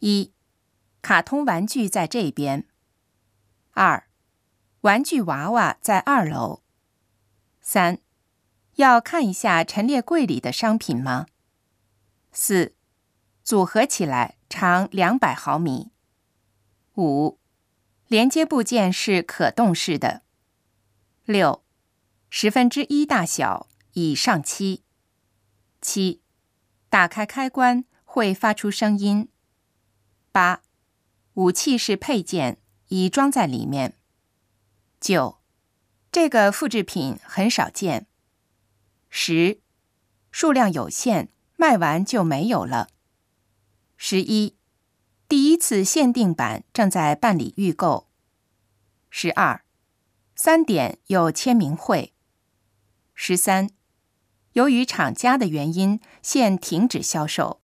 一、卡通玩具在这边；二、玩具娃娃在二楼；三、要看一下陈列柜里的商品吗？四、组合起来长两百毫米。五、连接部件是可动式的。六、十分之一大小，已上漆。七、打开开关会发出声音。八、武器是配件，已装在里面。九、这个复制品很少见。十、数量有限，卖完就没有了。十一、第一次限定版正在办理预购。十二、三点有签名会。十三、由于厂家的原因，现停止销售。